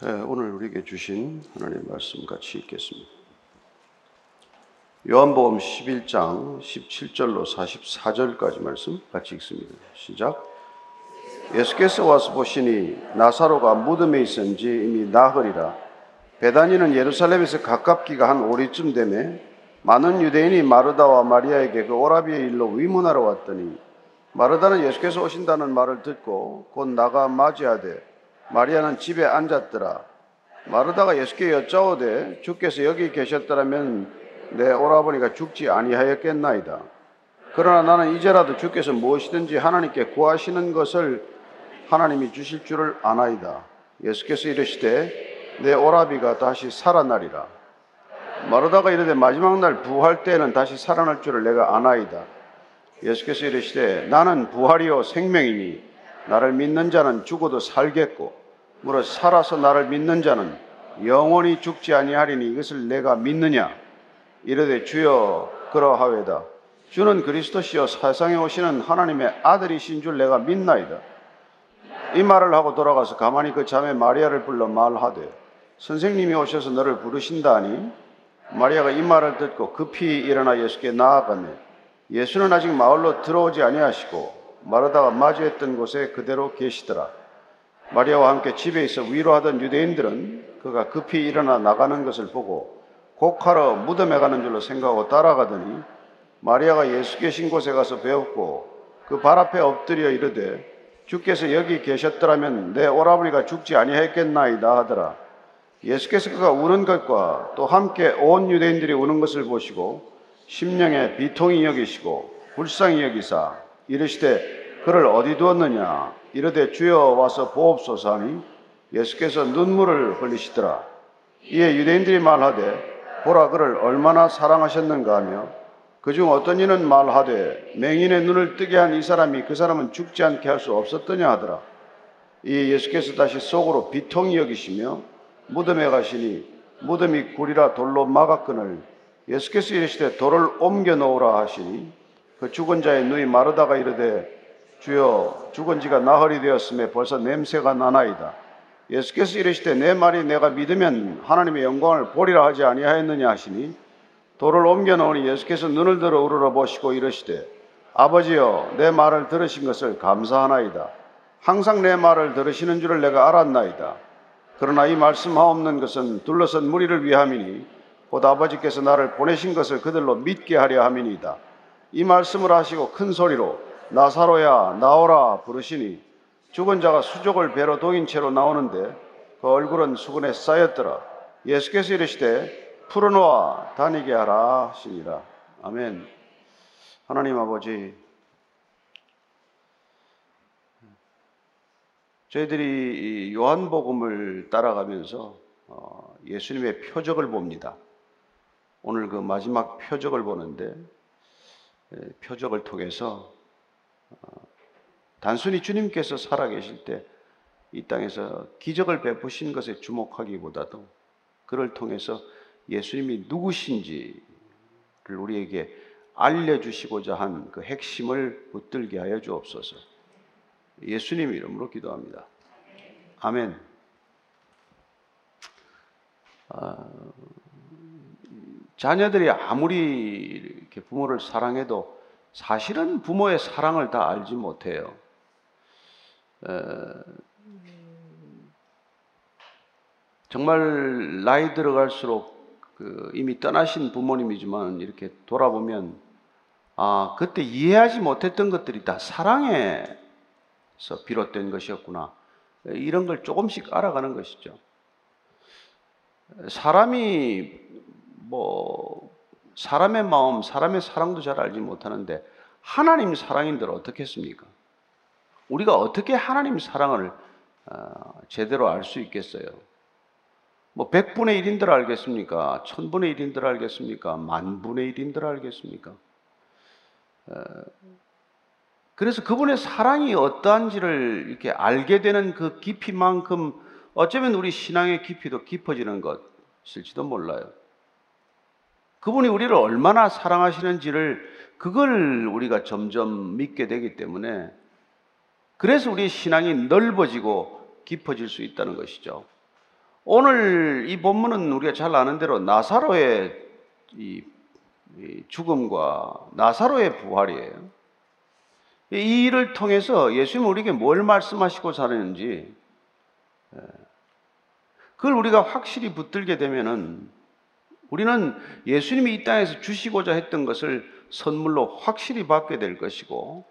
네, 오늘 우리에게 주신 하나님의 말씀 같이 읽겠습니다. 요한복음 11장 17절로 44절까지 말씀 같이 읽습니다. 시작. 예수께서 와서 보시니 나사로가 무덤에 있은지 이미 나흘이라 베다니는 예루살렘에서 가깝기가 한 오리쯤 되매 많은 유대인이 마르다와 마리아에게 그 오라비의 일로 위문하러 왔더니 마르다는 예수께서 오신다는 말을 듣고 곧 나가 맞이하되 마리아는 집에 앉았더라. 마르다가 예수께 여짜오되 주께서 여기 계셨더라면 내 오라버니가 죽지 아니하였겠나이다. 그러나 나는 이제라도 주께서 무엇이든지 하나님께 구하시는 것을 하나님이 주실 줄을 아나이다. 예수께서 이르시되 내 오라비가 다시 살아나리라. 마르다가 이르되 마지막 날 부활 때에는 다시 살아날 줄을 내가 아나이다. 예수께서 이르시되 나는 부활이요 생명이니 나를 믿는 자는 죽어도 살겠고 무릇 살아서 나를 믿는 자는 영원히 죽지 아니하리니 이것을 내가 믿느냐? 이르되 주여 그러하외다. 주는 그리스도시요 세상에 오시는 하나님의 아들이신 줄 내가 믿나이다. 이 말을 하고 돌아가서 가만히 그 자매 마리아를 불러 말하되 선생님이 오셔서 너를 부르신다니? 마리아가 이 말을 듣고 급히 일어나 예수께 나아가매 예수는 아직 마을로 들어오지 아니하시고 마르다가 마주했던 곳에 그대로 계시더라. 마리아와 함께 집에 있어 위로하던 유대인들은 그가 급히 일어나 나가는 것을 보고 곡하러 무덤에 가는 줄로 생각하고 따라가더니 마리아가 예수 계신 곳에 가서 배웠고 그 발 앞에 엎드려 이르되 주께서 여기 계셨더라면 내 오라버니가 죽지 아니했겠나이다 하더라. 예수께서 그가 우는 것과 또 함께 온 유대인들이 우는 것을 보시고 심령에 비통이 여기시고 불쌍히 여기사 이르시되 그를 어디 두었느냐? 이르되 주여 와서 보옵소서 하니 예수께서 눈물을 흘리시더라. 이에 유대인들이 말하되 보라 그를 얼마나 사랑하셨는가 하며 그중 어떤 이는 말하되 맹인의 눈을 뜨게 한 이 사람이 그 사람은 죽지 않게 할 수 없었더냐 하더라. 이에 예수께서 다시 속으로 비통이 여기시며 무덤에 가시니 무덤이 굴이라 돌로 막았거늘 예수께서 이르시되 돌을 옮겨 놓으라 하시니 그 죽은 자의 누이 마르다가 이르되 주여 죽은 지가 나흘이 되었음에 벌써 냄새가 나나이다. 예수께서 이르시되 내 말이 내가 믿으면 하나님의 영광을 보리라 하지 아니하였느냐 하시니 돌을 옮겨 놓으니 예수께서 눈을 들어 우러러 보시고 이르시되 아버지여 내 말을 들으신 것을 감사하나이다. 항상 내 말을 들으시는 줄을 내가 알았나이다. 그러나 이 말씀하옵는 것은 둘러선 무리를 위함이니 곧 아버지께서 나를 보내신 것을 그들로 믿게 하려 함이니이다. 이 말씀을 하시고 큰 소리로 나사로야 나오라 부르시니 죽은 자가 수족을 배로 동인 채로 나오는데 그 얼굴은 수건에 쌓였더라. 예수께서 이르시되 풀어놓아 다니게 하라 하시니라. 아멘. 하나님 아버지 저희들이 요한복음을 따라가면서 어, 예수님의 표적을 봅니다. 오늘 그 마지막 표적을 보는데 표적을 통해서 어, 단순히 주님께서 살아계실 때 이 땅에서 기적을 베푸신 것에 주목하기보다도 그를 통해서 예수님이 누구신지를 우리에게 알려주시고자 한 그 핵심을 붙들게 하여 주옵소서. 예수님 이름으로 기도합니다. 아멘. 아, 자녀들이 아무리 이렇게 부모를 사랑해도 사실은 부모의 사랑을 다 알지 못해요. 에, 정말 나이 들어갈수록 그 이미 떠나신 부모님이지만 이렇게 돌아보면 아 그때 이해하지 못했던 것들이 다 사랑에서 비롯된 것이었구나 이런 걸 조금씩 알아가는 것이죠. 사람이 뭐 사람의 마음, 사람의 사랑도 잘 알지 못하는데 하나님 사랑인들 어떻겠습니까? 우리가 어떻게 하나님 사랑을 어, 제대로 알 수 있겠어요? 뭐 100분의 1인들 알겠습니까? 1000분의 1인들 알겠습니까? 만분의 1인들 알겠습니까? 어, 그래서 그분의 사랑이 어떠한지를 이렇게 알게 되는 그 깊이만큼 어쩌면 우리 신앙의 깊이도 깊어지는 것일지도 몰라요. 그분이 우리를 얼마나 사랑하시는지를 그걸 우리가 점점 믿게 되기 때문에 그래서 우리 신앙이 넓어지고 깊어질 수 있다는 것이죠. 오늘 이 본문은 우리가 잘 아는 대로 나사로의 이, 이 죽음과 나사로의 부활이에요. 이 일을 통해서 예수님은 우리에게 뭘 말씀하시고 사는지 예, 그걸 우리가 확실히 붙들게 되면은 우리는 예수님이 이 땅에서 주시고자 했던 것을 선물로 확실히 받게 될 것이고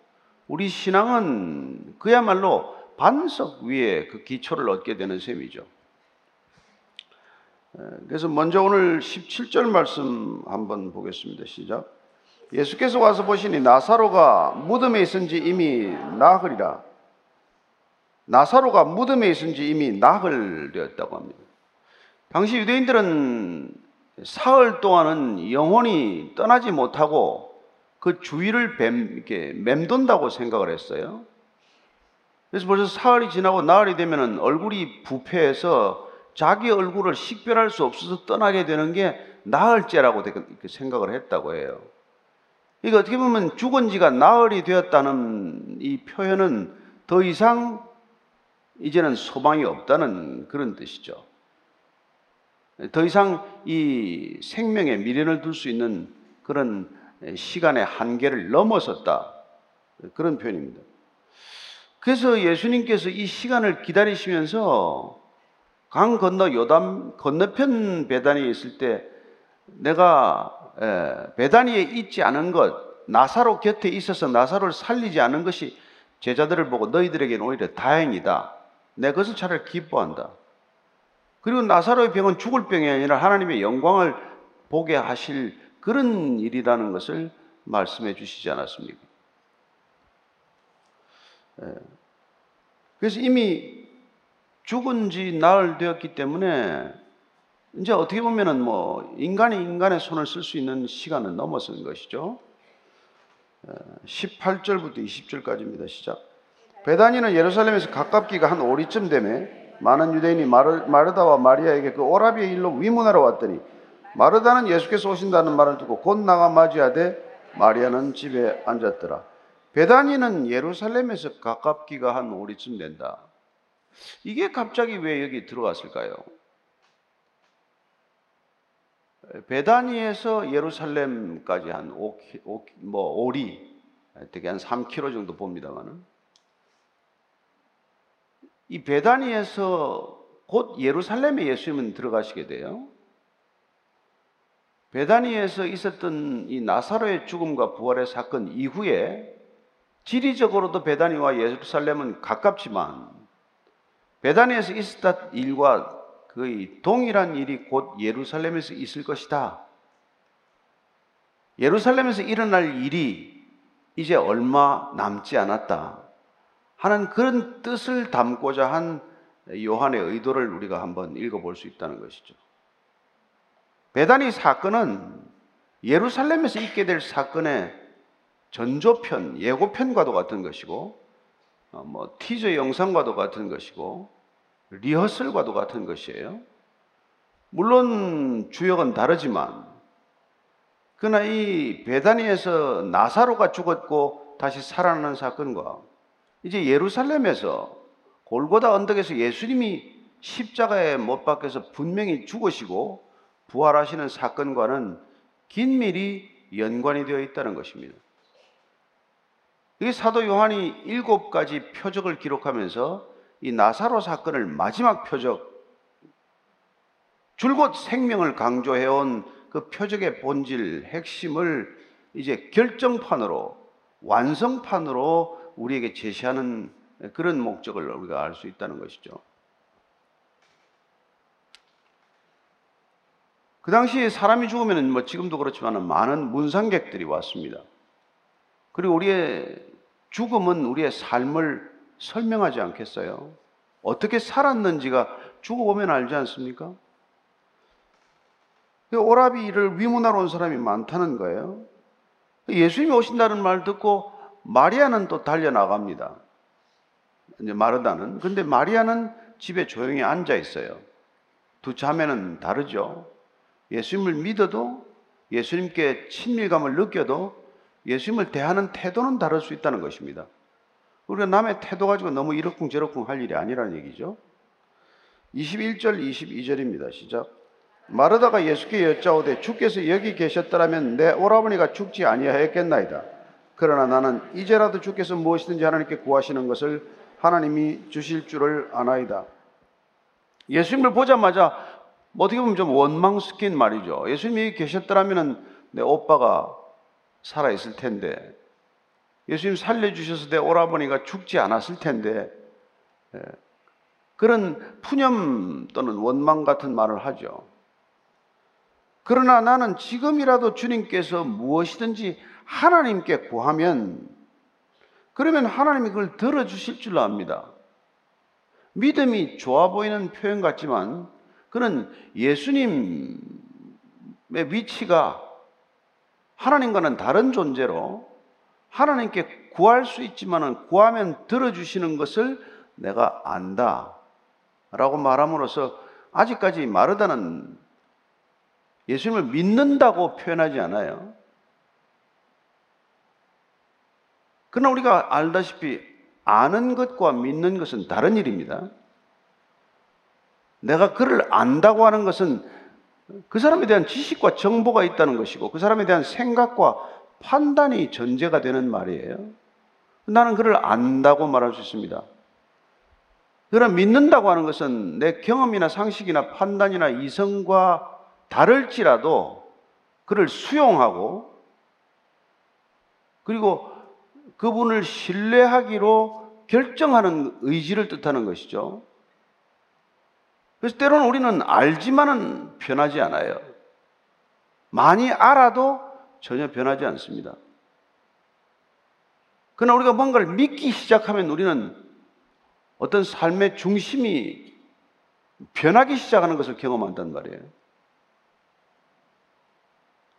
우리 신앙은 그야말로 반석 위에 그 기초를 얻게 되는 셈이죠. 그래서 먼저 오늘 17절 말씀 한번 보겠습니다. 시작. 예수께서 와서 보시니 나사로가 무덤에 있은지 이미 나흘이라. 나사로가 무덤에 있은지 이미 나흘 되었다고 합니다. 당시 유대인들은 사흘 동안은 영혼이 떠나지 못하고 그 주위를 뱀, 이렇게 맴돈다고 생각을 했어요. 그래서 벌써 사흘이 지나고 나흘이 되면 얼굴이 부패해서 자기 얼굴을 식별할 수 없어서 떠나게 되는 게 나흘째라고 생각을 했다고 해요. 이거 어떻게 보면 죽은 지가 나흘이 되었다는 이 표현은 더 이상 이제는 소망이 없다는 그런 뜻이죠. 더 이상 이 생명에 미련을 둘 수 있는 그런 시간의 한계를 넘어섰다. 그런 표현입니다. 그래서 예수님께서 이 시간을 기다리시면서 강 건너 요담 건너편 배단위에 있을 때 내가 배단위에 있지 않은 것, 나사로 곁에 있어서 나사로를 살리지 않은 것이 제자들을 보고 너희들에게는 오히려 다행이다. 내 것을 차라리 기뻐한다. 그리고 나사로의 병은 죽을 병이 아니라 하나님의 영광을 보게 하실 그런 일이라는 것을 말씀해 주시지 않았습니까? 그래서 이미 죽은 지 나흘 되었기 때문에 이제 어떻게 보면은 뭐 인간이 인간의 손을 쓸 수 있는 시간은 넘어선 것이죠. 18절부터 20절까지입니다. 시작. 베다니는 예루살렘에서 가깝기가 한 오리쯤 되매 많은 유대인이 마르, 마르다와 마리아에게 그 오라비의 일로 위문하러 왔더니 마르다는 예수께서 오신다는 말을 듣고 곧 나가 맞이하되 마리아는 집에 앉았더라. 베다니는 예루살렘에서 가깝기가 한 오리쯤 된다. 이게 갑자기 왜 여기 들어갔을까요? 베다니에서 예루살렘까지 한 5, 5, 뭐 오리, 되게 한 3km 정도 봅니다만은 이 베다니에서 곧 예루살렘에 예수님은 들어가시게 돼요. 베다니에서 있었던 이 나사로의 죽음과 부활의 사건 이후에 지리적으로도 베다니와 예루살렘은 가깝지만 베다니에서 있었던 일과 거의 동일한 일이 곧 예루살렘에서 있을 것이다. 예루살렘에서 일어날 일이 이제 얼마 남지 않았다. 하는 그런 뜻을 담고자 한 요한의 의도를 우리가 한번 읽어볼 수 있다는 것이죠. 베다니 사건은 예루살렘에서 있게 될 사건의 전조편, 예고편과도 같은 것이고, 어, 뭐 티저 영상과도 같은 것이고, 리허설과도 같은 것이에요. 물론 주역은 다르지만, 그러나 이 베다니에서 나사로가 죽었고 다시 살아나는 사건과 이제 예루살렘에서 골고다 언덕에서 예수님이 십자가에 못 박혀서 분명히 죽으시고 부활하시는 사건과는 긴밀히 연관이 되어 있다는 것입니다. 이 사도 요한이 일곱 가지 표적을 기록하면서 이 나사로 사건을 마지막 표적, 줄곧 생명을 강조해온 그 표적의 본질, 핵심을 이제 결정판으로, 완성판으로 우리에게 제시하는 그런 목적을 우리가 알 수 있다는 것이죠. 그 당시에 사람이 죽으면 뭐 지금도 그렇지만 많은 문상객들이 왔습니다. 그리고 우리의 죽음은 우리의 삶을 설명하지 않겠어요? 어떻게 살았는지가 죽어보면 알지 않습니까? 그 오라비를 위문하러 온 사람이 많다는 거예요. 예수님이 오신다는 말 듣고 마리아는 또 달려나갑니다. 이제 마르다는. 근데 마리아는 집에 조용히 앉아 있어요. 두 자매는 다르죠. 예수님을 믿어도 예수님께 친밀감을 느껴도 예수님을 대하는 태도는 다를 수 있다는 것입니다. 우리가 남의 태도 가지고 너무 이러쿵저러쿵 할 일이 아니라는 얘기죠. 21절 22절입니다. 시작. 마르다가 예수께 여짜오되 주께서 여기 계셨더라면 내 오라버니가 죽지 아니하였겠나이다. 그러나 나는 이제라도 주께서 무엇이든지 하나님께 구하시는 것을 하나님이 주실 줄을 아나이다. 예수님을 보자마자 뭐 어떻게 보면 좀 원망 섞인 말이죠. 예수님이 계셨더라면 내 오빠가 살아 있을 텐데, 예수님 살려주셔서 내 오라버니가 죽지 않았을 텐데, 예, 그런 푸념 또는 원망 같은 말을 하죠. 그러나 나는 지금이라도 주님께서 무엇이든지 하나님께 구하면 그러면 하나님이 그걸 들어주실 줄 압니다. 믿음이 좋아 보이는 표현 같지만 그는 예수님의 위치가 하나님과는 다른 존재로 하나님께 구할 수 있지만은 구하면 들어주시는 것을 내가 안다. 라고 말함으로써 아직까지 마르다는 예수님을 믿는다고 표현하지 않아요. 그러나 우리가 알다시피 아는 것과 믿는 것은 다른 일입니다. 내가 그를 안다고 하는 것은 그 사람에 대한 지식과 정보가 있다는 것이고 그 사람에 대한 생각과 판단이 전제가 되는 말이에요. 나는 그를 안다고 말할 수 있습니다. 그러나 믿는다고 하는 것은 내 경험이나 상식이나 판단이나 이성과 다를지라도 그를 수용하고 그리고 그분을 신뢰하기로 결정하는 의지를 뜻하는 것이죠. 그래서 때로는 우리는 알지만은 변하지 않아요. 많이 알아도 전혀 변하지 않습니다. 그러나 우리가 뭔가를 믿기 시작하면 우리는 어떤 삶의 중심이 변하기 시작하는 것을 경험한단 말이에요.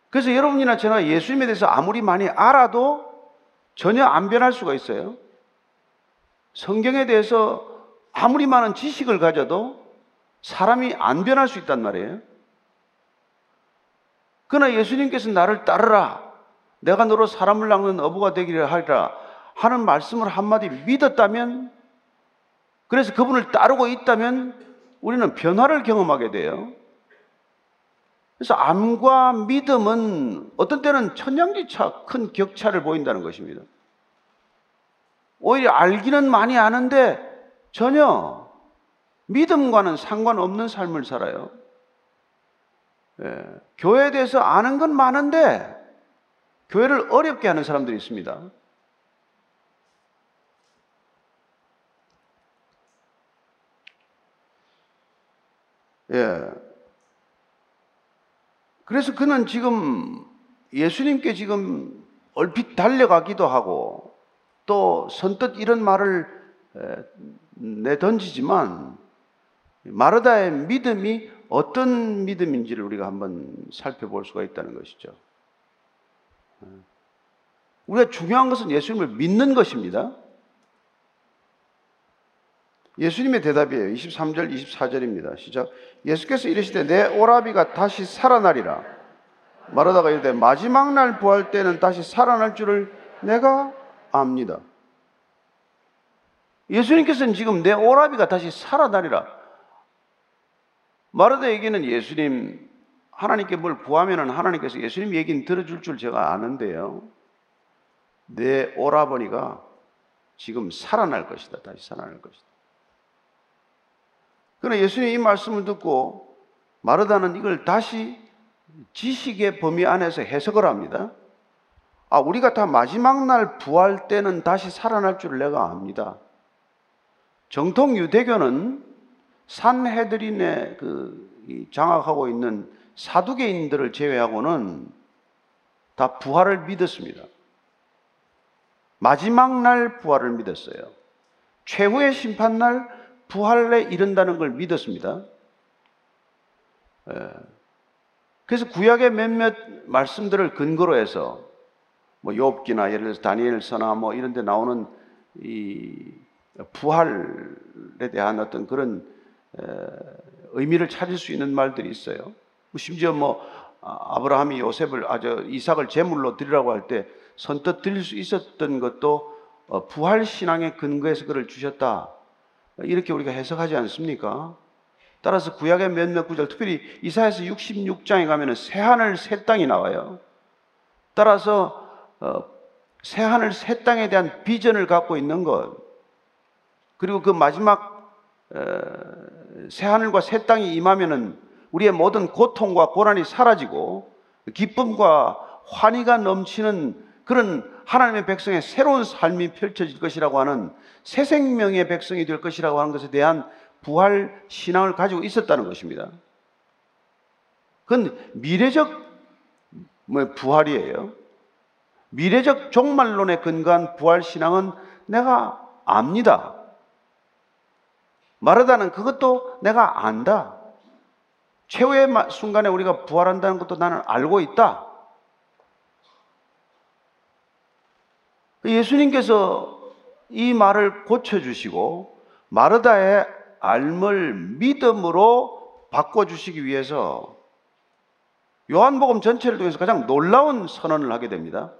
그래서 여러분이나 제가 예수님에 대해서 아무리 많이 알아도 전혀 안 변할 수가 있어요. 성경에 대해서 아무리 많은 지식을 가져도 사람이 안 변할 수 있단 말이에요. 그러나 예수님께서 나를 따르라. 내가 너로 사람을 낚는 어부가 되기를 하리라. 하는 말씀을 한마디 믿었다면, 그래서 그분을 따르고 있다면 우리는 변화를 경험하게 돼요. 그래서 암과 믿음은 어떤 때는 천냥지차 큰 격차를 보인다는 것입니다. 오히려 알기는 많이 아는데 전혀 믿음과는 상관없는 삶을 살아요. 예, 교회에 대해서 아는 건 많은데 교회를 어렵게 하는 사람들이 있습니다. 예. 그래서 그는 지금 예수님께 지금 얼핏 달려가기도 하고 또 선뜻 이런 말을 내던지지만 마르다의 믿음이 어떤 믿음인지를 우리가 한번 살펴볼 수가 있다는 것이죠. 우리가 중요한 것은 예수님을 믿는 것입니다. 예수님의 대답이에요. 23절, 24절입니다. 시작. 예수께서 이르시되 내 오라비가 다시 살아나리라. 말하다가 이르되 마지막 날 부활 때는 다시 살아날 줄을 내가 압니다. 예수님께서는 지금 내 오라비가 다시 살아나리라. 마르다 얘기는 예수님, 하나님께 뭘 구하면 하나님께서 예수님 얘기는 들어줄 줄 제가 아는데요. 내 오라버니가 지금 살아날 것이다. 다시 살아날 것이다. 그러나 예수님 이 말씀을 듣고 마르다는 이걸 다시 지식의 범위 안에서 해석을 합니다. 아, 우리가 다 마지막 날 부활 때는 다시 살아날 줄 내가 압니다. 정통 유대교는 산헤드린에 그 장악하고 있는 사두개인들을 제외하고는 다 부활을 믿었습니다. 마지막 날 부활을 믿었어요. 최후의 심판날 부활에 이른다는 걸 믿었습니다. 예. 그래서 구약의 몇몇 말씀들을 근거로 해서 뭐 욥기나 예를 들어서 다니엘서나 뭐 이런 데 나오는 이 부활에 대한 어떤 그런 의미를 찾을 수 있는 말들이 있어요. 뭐 심지어 뭐 아, 아브라함이 요셉을 아저 이삭을 제물로 드리라고 할 때 선뜻 드릴 수 있었던 것도 어, 부활 신앙의 근거에서 그를 주셨다. 이렇게 우리가 해석하지 않습니까? 따라서 구약의 몇몇 구절, 특별히 이사야서 66장에 가면은 새 하늘 새 땅이 나와요. 따라서 어, 새 하늘 새 땅에 대한 비전을 갖고 있는 것, 그리고 그 마지막 어, 새 하늘과 새 땅이 임하면은 우리의 모든 고통과 고난이 사라지고 기쁨과 환희가 넘치는 그런 하나님의 백성의 새로운 삶이 펼쳐질 것이라고 하는 새 생명의 백성이 될 것이라고 하는 것에 대한 부활 신앙을 가지고 있었다는 것입니다. 그건 미래적 뭐 부활이에요. 미래적 종말론에 근거한 부활 신앙은 내가 압니다. 말하다는 그것도 내가 안다. 최후의 순간에 우리가 부활한다는 것도 나는 알고 있다. 예수님께서 이 말을 고쳐주시고 마르다의 알을 믿음으로 바꿔주시기 위해서 요한복음 전체를 통해서 가장 놀라운 선언을 하게 됩니다.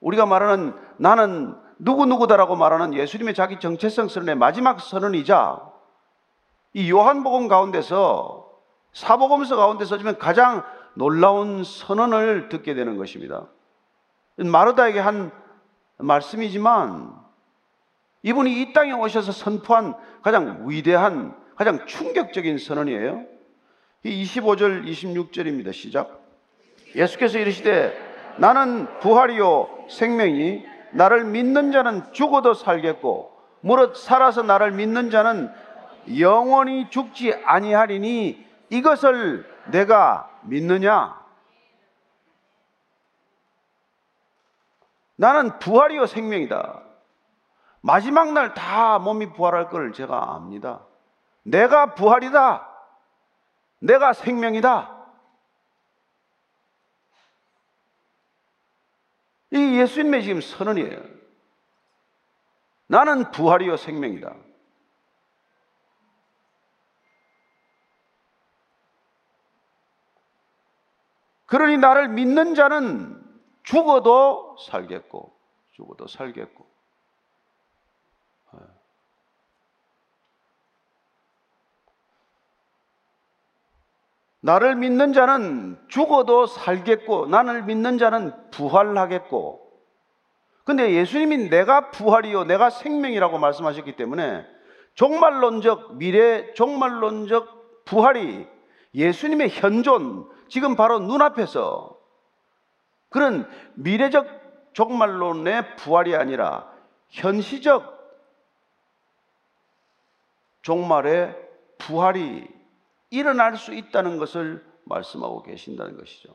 우리가 말하는 나는 누구누구다라고 말하는 예수님의 자기 정체성 선언의 마지막 선언이자 이 요한복음 가운데서 사복음서 가운데서 주면 가장 놀라운 선언을 듣게 되는 것입니다. 마르다에게 한 말씀이지만 이분이 이 땅에 오셔서 선포한 가장 위대한, 가장 충격적인 선언이에요. 25절, 26절입니다. 시작. 예수께서 이르시되 나는 부활이요 생명이 나를 믿는 자는 죽어도 살겠고 무릇 살아서 나를 믿는 자는 영원히 죽지 아니하리니 이것을 내가 믿느냐? 나는 부활이요 생명이다. 마지막 날 다 몸이 부활할 걸 제가 압니다. 내가 부활이다. 내가 생명이다. 이 예수님의 지금 선언이에요. 나는 부활이요 생명이다. 그러니 나를 믿는 자는 죽어도 살겠고, 죽어도 살겠고. 예. 나를 믿는 자는 죽어도 살겠고, 나를 믿는 자는 부활하겠고. 근데 예수님이 내가 부활이요, 내가 생명이라고 말씀하셨기 때문에 종말론적 미래, 종말론적 부활이 예수님의 현존, 지금 바로 눈앞에서 그런 미래적 종말론의 부활이 아니라 현시적 종말의 부활이 일어날 수 있다는 것을 말씀하고 계신다는 것이죠.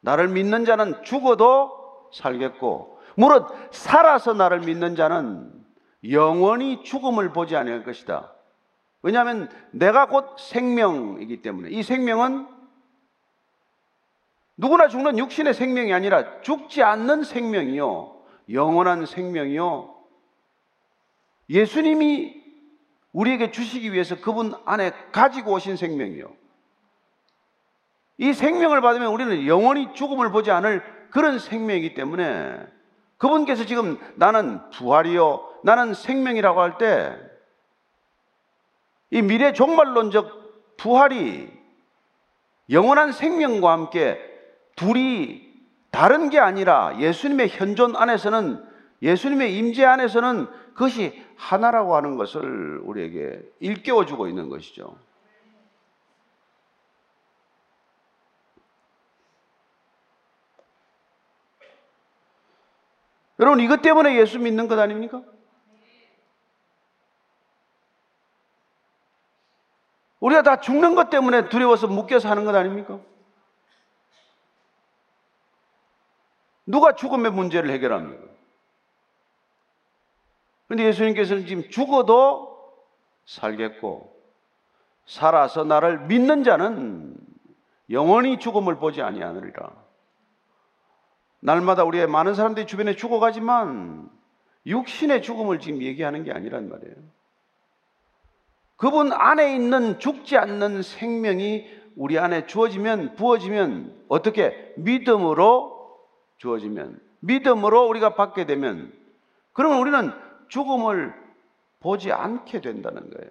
나를 믿는 자는 죽어도 살겠고, 무릇 살아서 나를 믿는 자는 영원히 죽음을 보지 않을 것이다. 왜냐하면 내가 곧 생명이기 때문에 이 생명은 누구나 죽는 육신의 생명이 아니라 죽지 않는 생명이요. 영원한 생명이요. 예수님이 우리에게 주시기 위해서 그분 안에 가지고 오신 생명이요. 이 생명을 받으면 우리는 영원히 죽음을 보지 않을 그런 생명이기 때문에 그분께서 지금 나는 부활이요. 나는 생명이라고 할 때 이 미래 종말론적 부활이 영원한 생명과 함께 둘이 다른 게 아니라 예수님의 현존 안에서는 예수님의 임재 안에서는 그것이 하나라고 하는 것을 우리에게 일깨워 주고 있는 것이죠. 여러분 이것 때문에 예수 믿는 것 아닙니까? 우리가 다 죽는 것 때문에 두려워서 묶여 사는 것 아닙니까? 누가 죽음의 문제를 해결합니까? 그런데 예수님께서는 지금 죽어도 살겠고 살아서 나를 믿는 자는 영원히 죽음을 보지 아니하느리라. 날마다 우리의 많은 사람들이 주변에 죽어가지만 육신의 죽음을 지금 얘기하는 게 아니란 말이에요. 그분 안에 있는 죽지 않는 생명이 우리 안에 주어지면 부어지면 어떻게 믿음으로 주어지면 믿음으로 우리가 받게 되면 그러면 우리는 죽음을 보지 않게 된다는 거예요.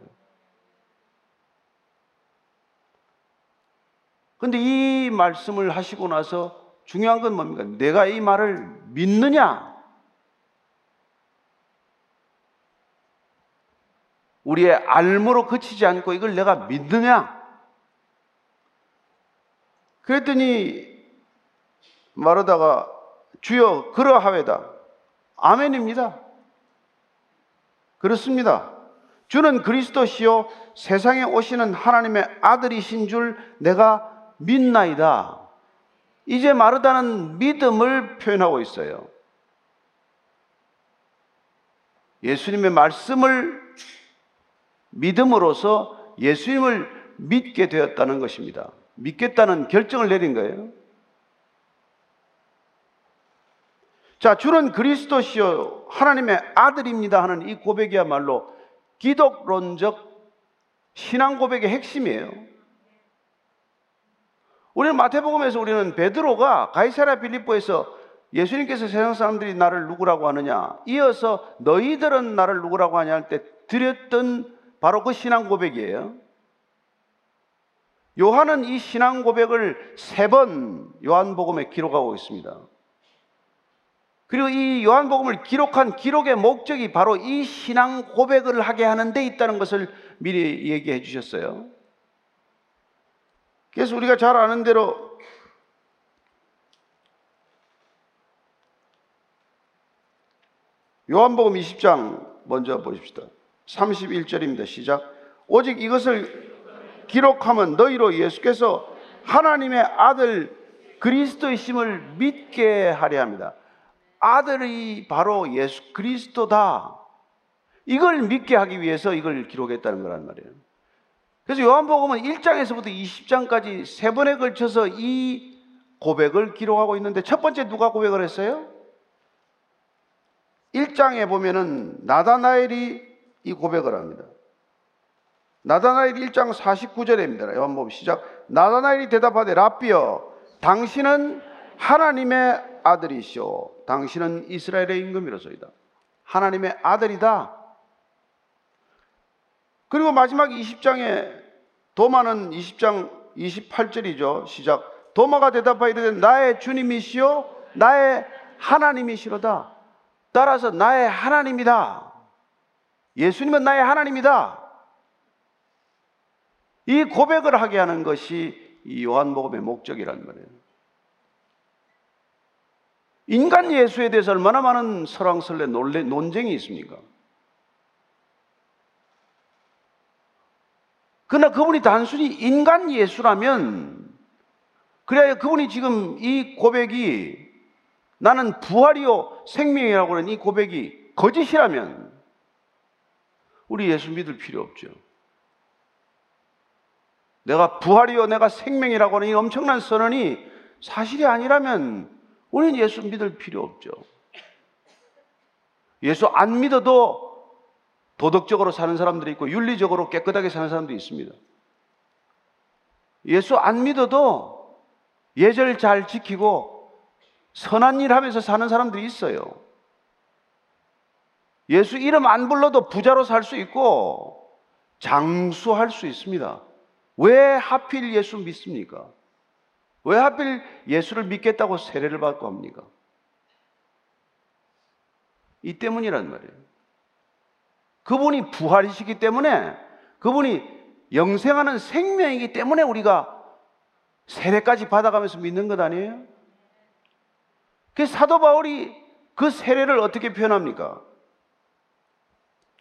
근데 이 말씀을 하시고 나서 중요한 건 뭡니까? 내가 이 말을 믿느냐? 우리의 알므로 그치지 않고 이걸 내가 믿느냐? 그랬더니 말하다가 주여 그러하외다. 아멘입니다. 그렇습니다. 주는 그리스도시요 세상에 오시는 하나님의 아들이신 줄 내가 믿나이다. 이제 마르다는 믿음을 표현하고 있어요. 예수님의 말씀을 믿음으로써 예수님을 믿게 되었다는 것입니다. 믿겠다는 결정을 내린 거예요. 자, 주는 그리스도시요 하나님의 아들입니다 하는 이 고백이야말로 기독론적 신앙 고백의 핵심이에요. 우리는 마태복음에서 우리는 베드로가 가이사라 빌립보에서 예수님께서 세상 사람들이 나를 누구라고 하느냐 이어서 너희들은 나를 누구라고 하냐 할 때 드렸던 바로 그 신앙 고백이에요. 요한은 이 신앙 고백을 세 번 요한복음에 기록하고 있습니다. 그리고 이 요한복음을 기록한 기록의 목적이 바로 이 신앙 고백을 하게 하는 데 있다는 것을 미리 얘기해 주셨어요. 그래서 우리가 잘 아는 대로 요한복음 20장 먼저 보십시다. 31절입니다. 시작. 오직 이것을 기록하면 너희로 예수께서 하나님의 아들 그리스도이심을 믿게 하려 합니다. 아들이 바로 예수 그리스도다. 이걸 믿게 하기 위해서 이걸 기록했다는 거란 말이에요. 그래서 요한복음은 1장에서부터 20장까지 세 번에 걸쳐서 이 고백을 기록하고 있는데 첫 번째 누가 고백을 했어요? 1장에 보면은 나다나엘이 이 고백을 합니다. 나다나엘 1장 49절입니다. 요한복음 시작. 나다나엘이 대답하되 라비여 당신은 하나님의 아들이시오. 당신은 이스라엘의 임금이로소이다. 하나님의 아들이다. 그리고 마지막 20장에 도마는 20장 28절이죠. 시작. 도마가 대답하여 이르되 나의 주님이시요 나의 하나님이시로다. 따라서 나의 하나님이다. 예수님은 나의 하나님이다. 이 고백을 하게 하는 것이 이 요한복음의 목적이란 말이에요. 인간 예수에 대해서 얼마나 많은 설왕설래 논쟁이 있습니까? 그러나 그분이 단순히 인간 예수라면 그래야 그분이 지금 이 고백이 나는 부활이요 생명이라고 하는 이 고백이 거짓이라면 우리 예수 믿을 필요 없죠. 내가 부활이요 내가 생명이라고 하는 이 엄청난 선언이 사실이 아니라면 우리는 예수 믿을 필요 없죠. 예수 안 믿어도 도덕적으로 사는 사람들이 있고 윤리적으로 깨끗하게 사는 사람도 있습니다. 예수 안 믿어도 예절 잘 지키고 선한 일 하면서 사는 사람들이 있어요. 예수 이름 안 불러도 부자로 살 수 있고 장수할 수 있습니다. 왜 하필 예수 믿습니까? 왜 하필 예수를 믿겠다고 세례를 받고 합니까? 이 때문이란 말이에요. 그분이 부활이시기 때문에 그분이 영생하는 생명이기 때문에 우리가 세례까지 받아가면서 믿는 것 아니에요? 그 사도 바울이 그 세례를 어떻게 표현합니까?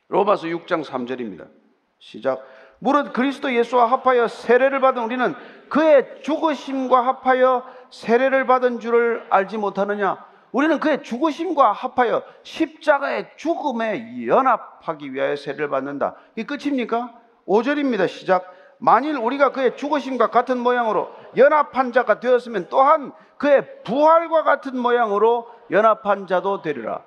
로마서 6장 3절입니다. 시작. 무릇 그리스도 예수와 합하여 세례를 받은 우리는 그의 죽으심과 합하여 세례를 받은 줄을 알지 못하느냐? 우리는 그의 죽으심과 합하여 십자가의 죽음에 연합하기 위하여 세례를 받는다. 이게 끝입니까? 5절입니다. 시작. 만일 우리가 그의 죽으심과 같은 모양으로 연합한 자가 되었으면 또한 그의 부활과 같은 모양으로 연합한 자도 되리라.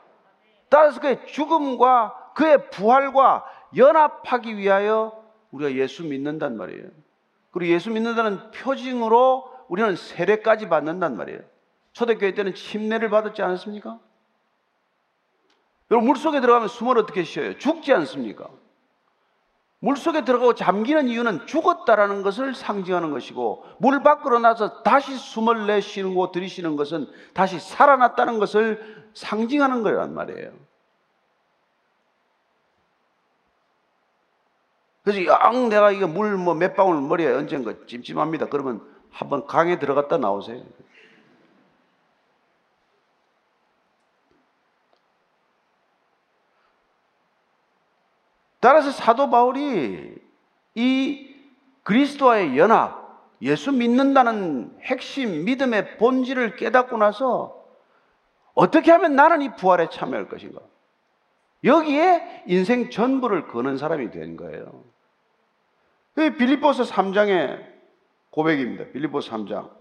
따라서 그의 죽음과 그의 부활과 연합하기 위하여 우리가 예수 믿는단 말이에요. 그리고 예수 믿는다는 표징으로 우리는 세례까지 받는단 말이에요. 초대교회 때는 침례를 받았지 않았습니까? 여러분 물 속에 들어가면 숨을 어떻게 쉬어요? 죽지 않습니까? 물 속에 들어가고 잠기는 이유는 죽었다라는 것을 상징하는 것이고 물 밖으로 나서 다시 숨을 내쉬고 들이쉬는 것은 다시 살아났다는 것을 상징하는 거란 말이에요. 그래서 양 내가 이거 물 뭐 몇 방울 머리에 얹은 거 찜찜합니다. 그러면 한번 강에 들어갔다 나오세요. 따라서 사도 바울이 이 그리스도와의 연합, 예수 믿는다는 핵심 믿음의 본질을 깨닫고 나서 어떻게 하면 나는 이 부활에 참여할 것인가? 여기에 인생 전부를 거는 사람이 된 거예요. 빌립보서 3장의 고백입니다. 빌립보서 3장.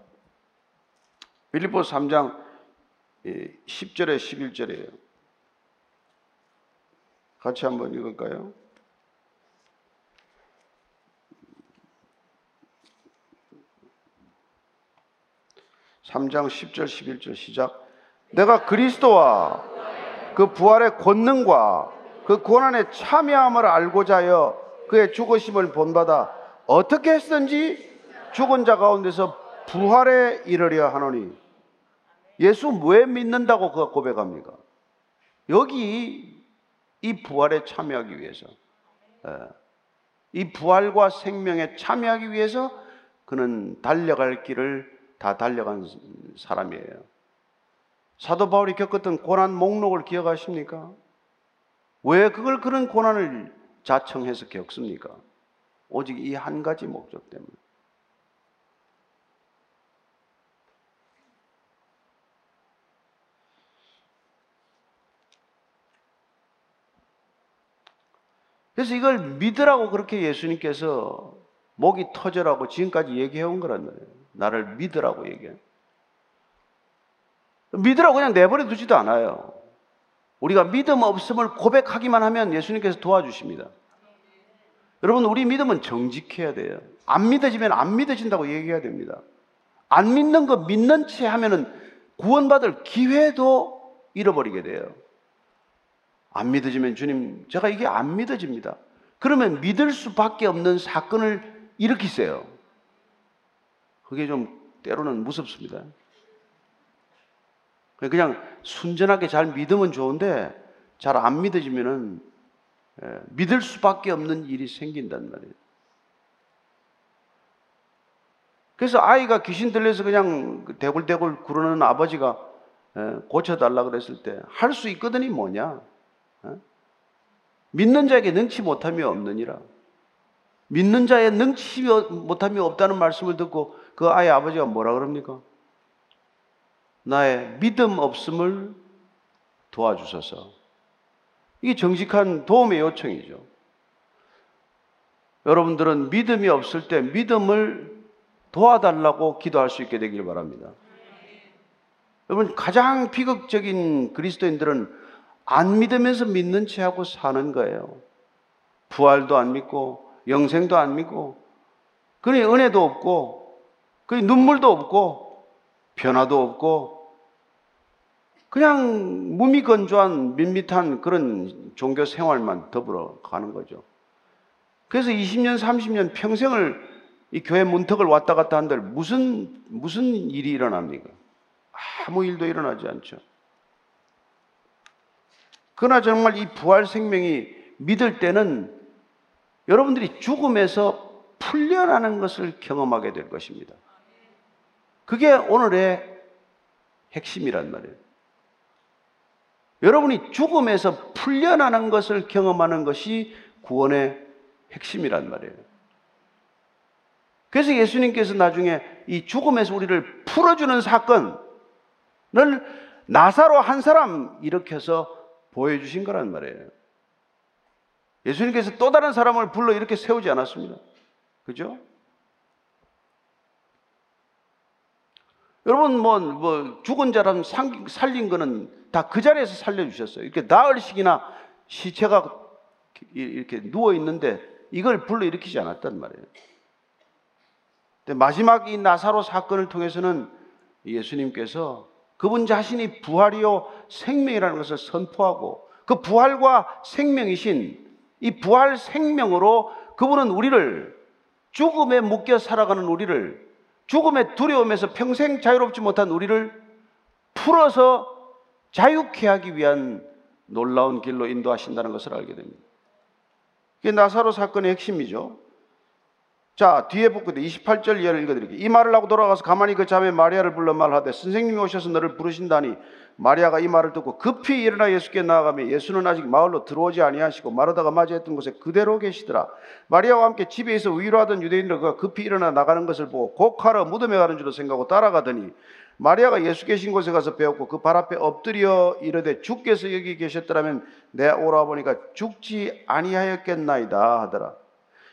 빌립보서 3장 10절에 11절이에요. 같이 한번 읽을까요? 3장 10절 11절 시작. 내가 그리스도와 그 부활의 권능과 그 고난의 참여함을 알고자 하여 그의 죽으심을 본받아 어떻게 했든지 죽은 자 가운데서 부활에 이르려 하노니 예수 왜 믿는다고 그가 고백합니까? 여기 이 부활에 참여하기 위해서 예. 이 부활과 생명에 참여하기 위해서 그는 달려갈 길을 다 달려간 사람이에요. 사도 바울이 겪었던 고난 목록을 기억하십니까? 왜 그걸 그런 고난을 자청해서 겪습니까? 오직 이 한 가지 목적 때문에. 그래서 이걸 믿으라고 그렇게 예수님께서 목이 터져라고 지금까지 얘기해 온 거란 말이에요. 나를 믿으라고 얘기해. 믿으라고 그냥 내버려 두지도 않아요. 우리가 믿음 없음을 고백하기만 하면 예수님께서 도와주십니다. 여러분, 우리 믿음은 정직해야 돼요. 안 믿어지면 안 믿어진다고 얘기해야 됩니다. 안 믿는 거 믿는 채 하면은 구원받을 기회도 잃어버리게 돼요. 안 믿어지면 주님, 제가 이게 안 믿어집니다. 그러면 믿을 수밖에 없는 사건을 일으키세요. 그게 좀 때로는 무섭습니다. 그냥 순전하게 잘 믿으면 좋은데 잘 안 믿어지면은 예, 믿을 수밖에 없는 일이 생긴단 말이에요. 그래서 아이가 귀신 들려서 그냥 대굴대굴 구르는 아버지가 예, 고쳐달라 그랬을 때 할 수 있거든이 뭐냐? 예? 믿는 자에게 능치 못함이 없느니라. 믿는 자의 능치 못함이 없다는 말씀을 듣고 그 아이 아버지가 뭐라 그럽니까? 나의 믿음 없음을 도와주소서. 이게 정직한 도움의 요청이죠. 여러분들은 믿음이 없을 때 믿음을 도와달라고 기도할 수 있게 되길 바랍니다. 여러분, 가장 비극적인 그리스도인들은 안 믿으면서 믿는 채 하고 사는 거예요. 부활도 안 믿고, 영생도 안 믿고, 그러니 은혜도 없고, 그 눈물도 없고, 변화도 없고, 그냥 무미건조한 밋밋한 그런 종교 생활만 더불어 가는 거죠. 그래서 20년, 30년 평생을 이 교회 문턱을 왔다 갔다 한들 무슨, 무슨 일이 일어납니까? 아무 일도 일어나지 않죠. 그러나 정말 이 부활 생명이 믿을 때는 여러분들이 죽음에서 풀려나는 것을 경험하게 될 것입니다. 그게 오늘의 핵심이란 말이에요. 여러분이 죽음에서 풀려나는 것을 경험하는 것이 구원의 핵심이란 말이에요. 그래서 예수님께서 나중에 이 죽음에서 우리를 풀어주는 사건을 나사로 한 사람 일으켜서 보여주신 거란 말이에요. 예수님께서 또 다른 사람을 불러 이렇게 세우지 않았습니다. 그죠? 여러분, 뭐, 뭐, 죽은 사람 살린 거는 다 그 자리에서 살려주셨어요. 이렇게 나흘씩이나 시체가 이렇게 누워 있는데 이걸 불러 일으키지 않았단 말이에요. 근데 마지막 이 나사로 사건을 통해서는 예수님께서 그분 자신이 부활이요 생명이라는 것을 선포하고 그 부활과 생명이신 이 부활 생명으로 그분은 우리를 죽음에 묶여 살아가는 우리를 죽음의 두려움에서 평생 자유롭지 못한 우리를 풀어서 자유케 하기 위한 놀라운 길로 인도하신다는 것을 알게 됩니다. 이게 나사로 사건의 핵심이죠. 자, 뒤에 복구대 28절 이하를 읽어드릴게요. 이 말을 하고 돌아가서 가만히 그 자매 마리아를 불러 말하되 선생님이 오셔서 너를 부르신다니 마리아가 이 말을 듣고 급히 일어나 예수께 나아가며 예수는 아직 마을로 들어오지 아니하시고 마르다가 맞이했던 곳에 그대로 계시더라. 마리아와 함께 집에 있어 위로하던 유대인들 그가 급히 일어나 나가는 것을 보고 곡하러 무덤에 가는 줄로 생각하고 따라가더니 마리아가 예수 계신 곳에 가서 배웠고 그 발 앞에 엎드려 이르되 주께서 여기 계셨더라면 내 오라 보니까 죽지 아니하였겠나이다 하더라.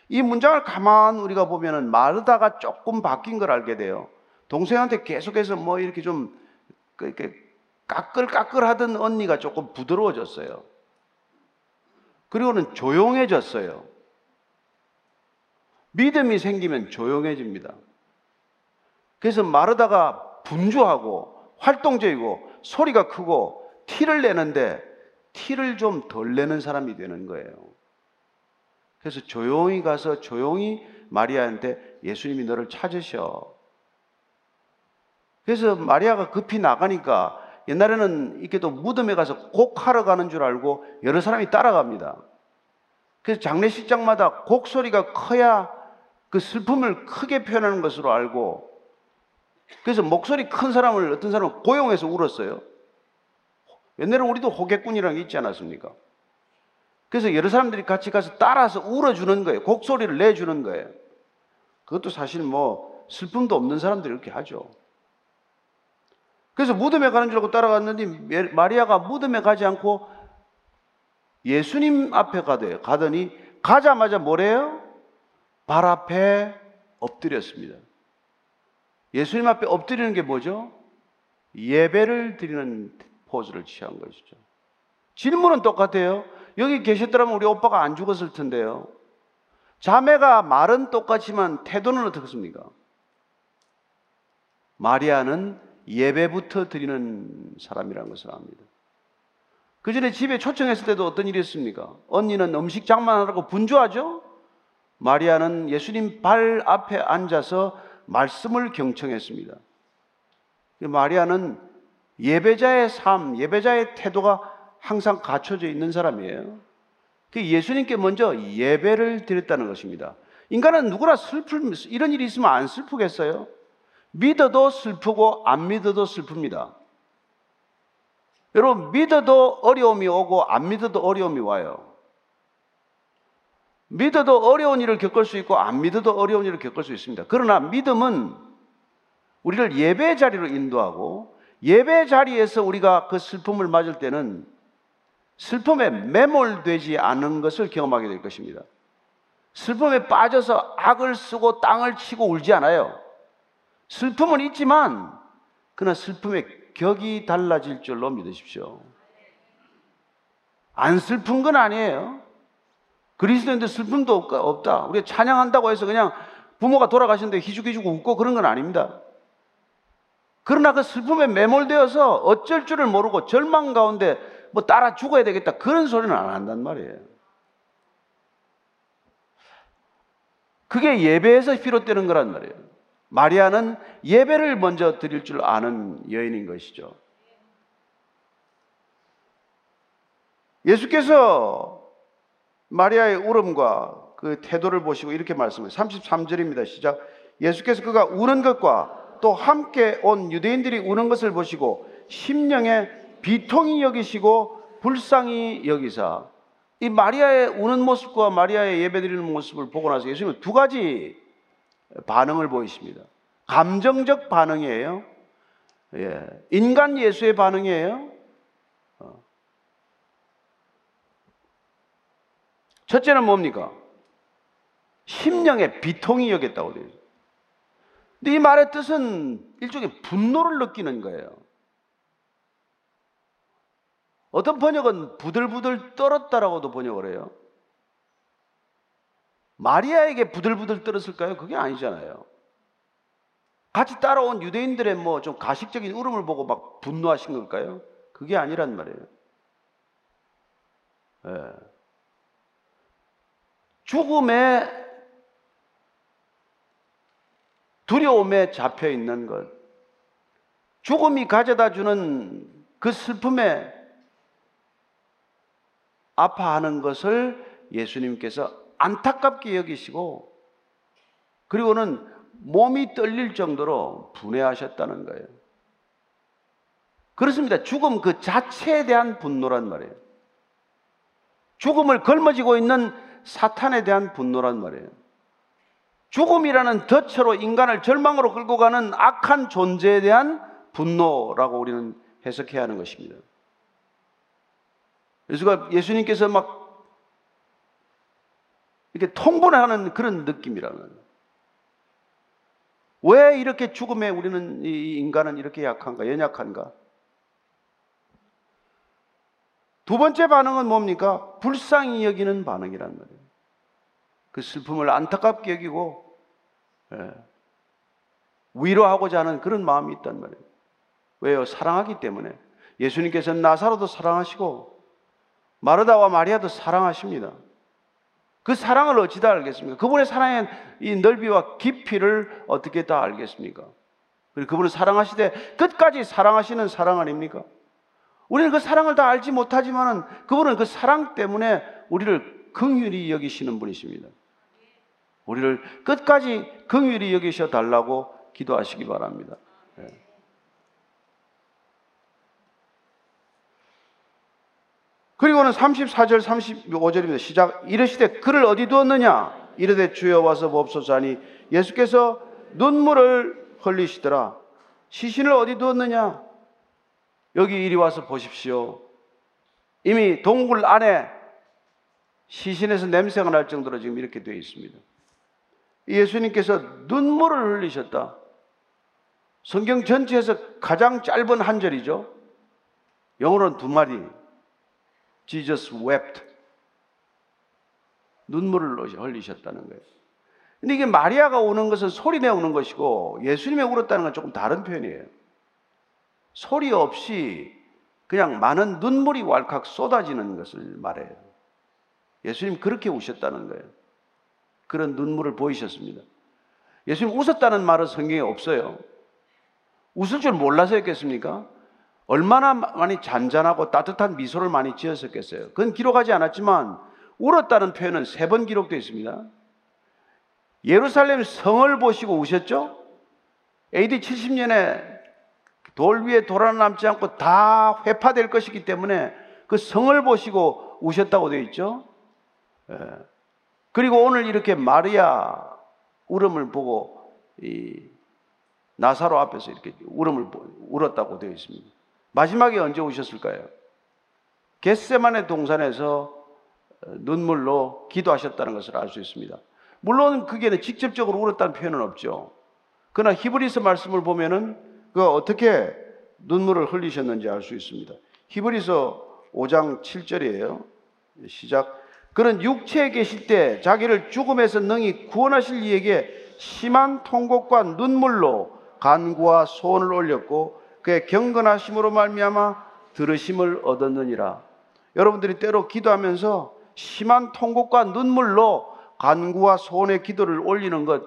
이 문장을 가만 우리가 보면은 마르다가 조금 바뀐 걸 알게 돼요. 동생한테 계속해서 뭐 이렇게 좀 그, 이렇게 까끌까끌 하던 언니가 조금 부드러워졌어요. 그리고는 조용해졌어요. 믿음이 생기면 조용해집니다. 그래서 마르다가 분주하고 활동적이고 소리가 크고 티를 내는데 티를 좀 덜 내는 사람이 되는 거예요. 그래서 조용히 가서 조용히 마리아한테 예수님이 너를 찾으셔. 그래서 마리아가 급히 나가니까 옛날에는 이렇게 또 무덤에 가서 곡하러 가는 줄 알고 여러 사람이 따라갑니다. 그래서 장례식장마다 곡 소리가 커야 그 슬픔을 크게 표현하는 것으로 알고 그래서 목소리 큰 사람을 어떤 사람은 고용해서 울었어요. 옛날에 우리도 호객꾼이라는 게 있지 않았습니까? 그래서 여러 사람들이 같이 가서 따라서 울어주는 거예요. 곡소리를 내주는 거예요. 그것도 사실 뭐 슬픔도 없는 사람들이 이렇게 하죠. 그래서 무덤에 가는 줄 알고 따라갔는데 마리아가 무덤에 가지 않고 예수님 앞에 가대 가더니 가자마자 뭐래요? 발 앞에 엎드렸습니다. 예수님 앞에 엎드리는 게 뭐죠? 예배를 드리는 포즈를 취한 것이죠. 질문은 똑같아요. 여기 계셨더라면 우리 오빠가 안 죽었을 텐데요. 자매가 말은 똑같지만 태도는 어떻습니까? 마리아는 예배부터 드리는 사람이라는 것을 압니다. 그 전에 집에 초청했을 때도 어떤 일이 있습니까? 언니는 음식 장만하라고 분주하죠? 마리아는 예수님 발 앞에 앉아서 말씀을 경청했습니다. 마리아는 예배자의 삶, 예배자의 태도가 항상 갖춰져 있는 사람이에요. 그 예수님께 먼저 예배를 드렸다는 것입니다. 인간은 누구나 슬플, 이런 일이 있으면 안 슬프겠어요? 믿어도 슬프고 안 믿어도 슬픕니다. 여러분, 믿어도 어려움이 오고 안 믿어도 어려움이 와요. 믿어도 어려운 일을 겪을 수 있고 안 믿어도 어려운 일을 겪을 수 있습니다. 그러나 믿음은 우리를 예배 자리로 인도하고 예배 자리에서 우리가 그 슬픔을 맞을 때는 슬픔에 매몰되지 않은 것을 경험하게 될 것입니다. 슬픔에 빠져서 악을 쓰고 땅을 치고 울지 않아요. 슬픔은 있지만 그러나 슬픔의 격이 달라질 줄로 믿으십시오. 안 슬픈 건 아니에요. 그리스도인데 슬픔도 없다. 우리가 찬양한다고 해서 그냥 부모가 돌아가셨는데 희죽희죽 웃고 그런 건 아닙니다. 그러나 그 슬픔에 매몰되어서 어쩔 줄을 모르고 절망 가운데 뭐 따라 죽어야 되겠다. 그런 소리는 안 한단 말이에요. 그게 예배에서 비롯되는 거란 말이에요. 마리아는 예배를 먼저 드릴 줄 아는 여인인 것이죠. 예수께서 마리아의 울음과 그 태도를 보시고 이렇게 말씀해요. 33절입니다. 시작. 예수께서 그가 우는 것과 또 함께 온 유대인들이 우는 것을 보시고 심령에 비통이 여기시고 불쌍히 여기사 이 마리아의 우는 모습과 마리아의 예배드리는 모습을 보고 나서 예수님은 두 가지 반응을 보이십니다. 감정적 반응이에요. 예. 인간 예수의 반응이에요. 어. 첫째는 뭡니까? 심령의 비통이 여겼다고 있어요. 근데 이 말의 뜻은 일종의 분노를 느끼는 거예요. 어떤 번역은 부들부들 떨었다라고도 번역을 해요. 마리아에게 부들부들 떨었을까요? 그게 아니잖아요. 같이 따라온 유대인들의 뭐 좀 가식적인 울음을 보고 막 분노하신 걸까요? 그게 아니란 말이에요. 예. 죽음의 두려움에 잡혀 있는 것, 죽음이 가져다 주는 그 슬픔에 아파하는 것을 예수님께서 안타깝게 여기시고, 그리고는 몸이 떨릴 정도로 분해하셨다는 거예요. 그렇습니다. 죽음 그 자체에 대한 분노란 말이에요. 죽음을 걸머지고 있는 사탄에 대한 분노란 말이에요. 죽음이라는 덫으로 인간을 절망으로 끌고 가는 악한 존재에 대한 분노라고 우리는 해석해야 하는 것입니다. 그래서 예수님께서 막 이렇게 통분하는 그런 느낌이라는 왜 이렇게 죽음에 우리는 이 인간은 이렇게 약한가 연약한가 두 번째 반응은 뭡니까? 불쌍히 여기는 반응이란 말이에요. 그 슬픔을 안타깝게 여기고 예, 위로하고자 하는 그런 마음이 있단 말이에요. 왜요? 사랑하기 때문에. 예수님께서는 나사로도 사랑하시고 마르다와 마리아도 사랑하십니다. 그 사랑을 어찌 다 알겠습니까? 그분의 사랑의 이 넓이와 깊이를 어떻게 다 알겠습니까? 그리고 그분을 사랑하시되 끝까지 사랑하시는 사랑 아닙니까? 우리는 그 사랑을 다 알지 못하지만은 그분은 그 사랑 때문에 우리를 긍휼히 여기시는 분이십니다. 우리를 끝까지 긍휼히 여기셔 달라고 기도하시기 바랍니다. 네. 그리고는 34절 35절입니다. 시작 이르시되 그를 어디 두었느냐 이르되 주여 와서 봅소서 하니 예수께서 눈물을 흘리시더라. 시신을 어디 두었느냐 여기 이리 와서 보십시오. 이미 동굴 안에 시신에서 냄새가 날 정도로 지금 이렇게 되어 있습니다. 예수님께서 눈물을 흘리셨다. 성경 전체에서 가장 짧은 한 절이죠. 영어로는 두 마디. Jesus wept. 눈물을 흘리셨다는 거예요. 근데 이게 마리아가 우는 것은 소리 내어 우는 것이고 예수님이 울었다는 건 조금 다른 표현이에요. 소리 없이 그냥 많은 눈물이 왈칵 쏟아지는 것을 말해요. 예수님 그렇게 우셨다는 거예요. 그런 눈물을 보이셨습니다. 예수님 웃었다는 말은 성경에 없어요. 웃을 줄 몰라서였겠습니까? 얼마나 많이 잔잔하고 따뜻한 미소를 많이 지었었겠어요. 그건 기록하지 않았지만 울었다는 표현은 세 번 기록되어 있습니다. 예루살렘 성을 보시고 우셨죠? AD 70년에 돌 위에 돌아남지 않고 다 회파될 것이기 때문에 그 성을 보시고 우셨다고 되어 있죠. 예. 그리고 오늘 이렇게 마리아 울음을 보고 이 나사로 앞에서 이렇게 울음을 울었다고 되어 있습니다. 마지막에 언제 우셨을까요? 겟세만의 동산에서 눈물로 기도하셨다는 것을 알 수 있습니다. 물론 그게 직접적으로 울었다는 표현은 없죠. 그러나 히브리서 말씀을 보면은 그 어떻게 눈물을 흘리셨는지 알 수 있습니다. 히브리서 5장 7절이에요. 시작. 그는 육체에 계실 때 자기를 죽음에서 능히 구원하실 이에게 심한 통곡과 눈물로 간구와 소원을 올렸고 그의 경건하심으로 말미암아 들으심을 얻었느니라. 여러분들이 때로 기도하면서 심한 통곡과 눈물로 간구와 소원의 기도를 올리는 것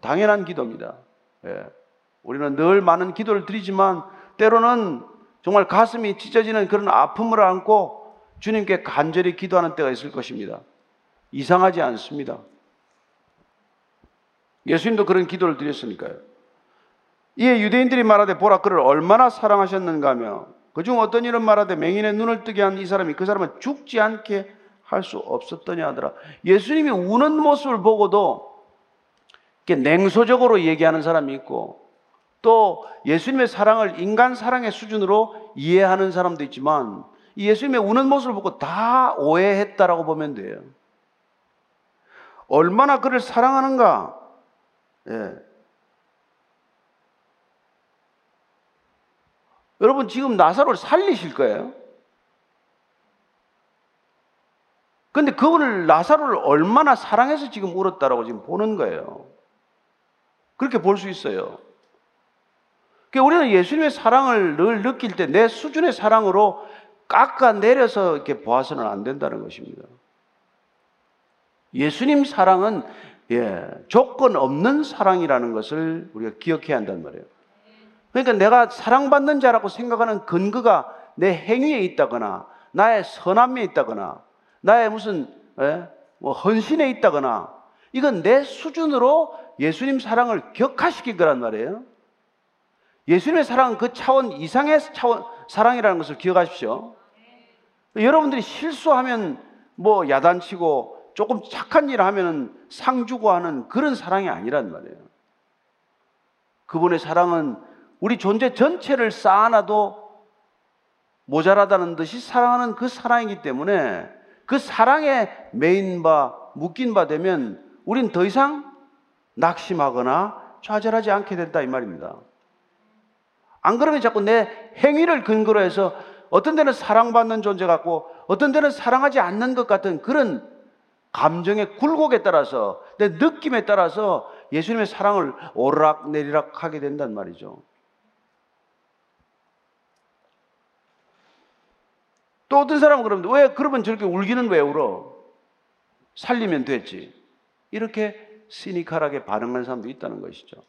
당연한 기도입니다. 예. 우리는 늘 많은 기도를 드리지만 때로는 정말 가슴이 찢어지는 그런 아픔을 안고 주님께 간절히 기도하는 때가 있을 것입니다. 이상하지 않습니다. 예수님도 그런 기도를 드렸으니까요. 이에 유대인들이 말하되 보라 그를 얼마나 사랑하셨는가 하며 그중 어떤 이는 말하되 맹인의 눈을 뜨게 한 이 사람이 그 사람은 죽지 않게 할 수 없었더냐 하더라. 예수님이 우는 모습을 보고도 냉소적으로 얘기하는 사람이 있고 또 예수님의 사랑을 인간 사랑의 수준으로 이해하는 사람도 있지만 예수님의 우는 모습을 보고 다 오해했다라고 보면 돼요. 얼마나 그를 사랑하는가? 예. 여러분 지금 나사로를 살리실 거예요. 근데 그분을 나사로를 얼마나 사랑해서 지금 울었다라고 지금 보는 거예요. 그렇게 볼 수 있어요. 그러니까 우리는 예수님의 사랑을 늘 느낄 때 내 수준의 사랑으로 깎아내려서 이렇게 보아서는 안 된다는 것입니다. 예수님 사랑은 예, 조건 없는 사랑이라는 것을 우리가 기억해야 한단 말이에요. 그러니까 내가 사랑받는 자라고 생각하는 근거가 내 행위에 있다거나 나의 선함에 있다거나 나의 무슨 예? 뭐 헌신에 있다거나 이건 내 수준으로 예수님 사랑을 격화시킨 거란 말이에요. 예수님의 사랑은 그 차원 이상의 차원 사랑이라는 것을 기억하십시오. 여러분들이 실수하면 뭐 야단치고 조금 착한 일을 하면 상 주고 하는 그런 사랑이 아니란 말이에요. 그분의 사랑은 우리 존재 전체를 쌓아놔도 모자라다는 듯이 사랑하는 그 사랑이기 때문에 그 사랑에 메인 바, 묶인 바 되면 우린 더 이상 낙심하거나 좌절하지 않게 된다 이 말입니다. 안 그러면 자꾸 내 행위를 근거로 해서 어떤 데는 사랑받는 존재 같고 어떤 데는 사랑하지 않는 것 같은 그런 감정의 굴곡에 따라서 내 느낌에 따라서 예수님의 사랑을 오르락 내리락 하게 된단 말이죠. 또 어떤 사람은 그러면 왜 그러면 저렇게 울기는 왜 울어? 살리면 됐지. 이렇게 시니컬하게 반응하는 사람도 있다는 것이죠.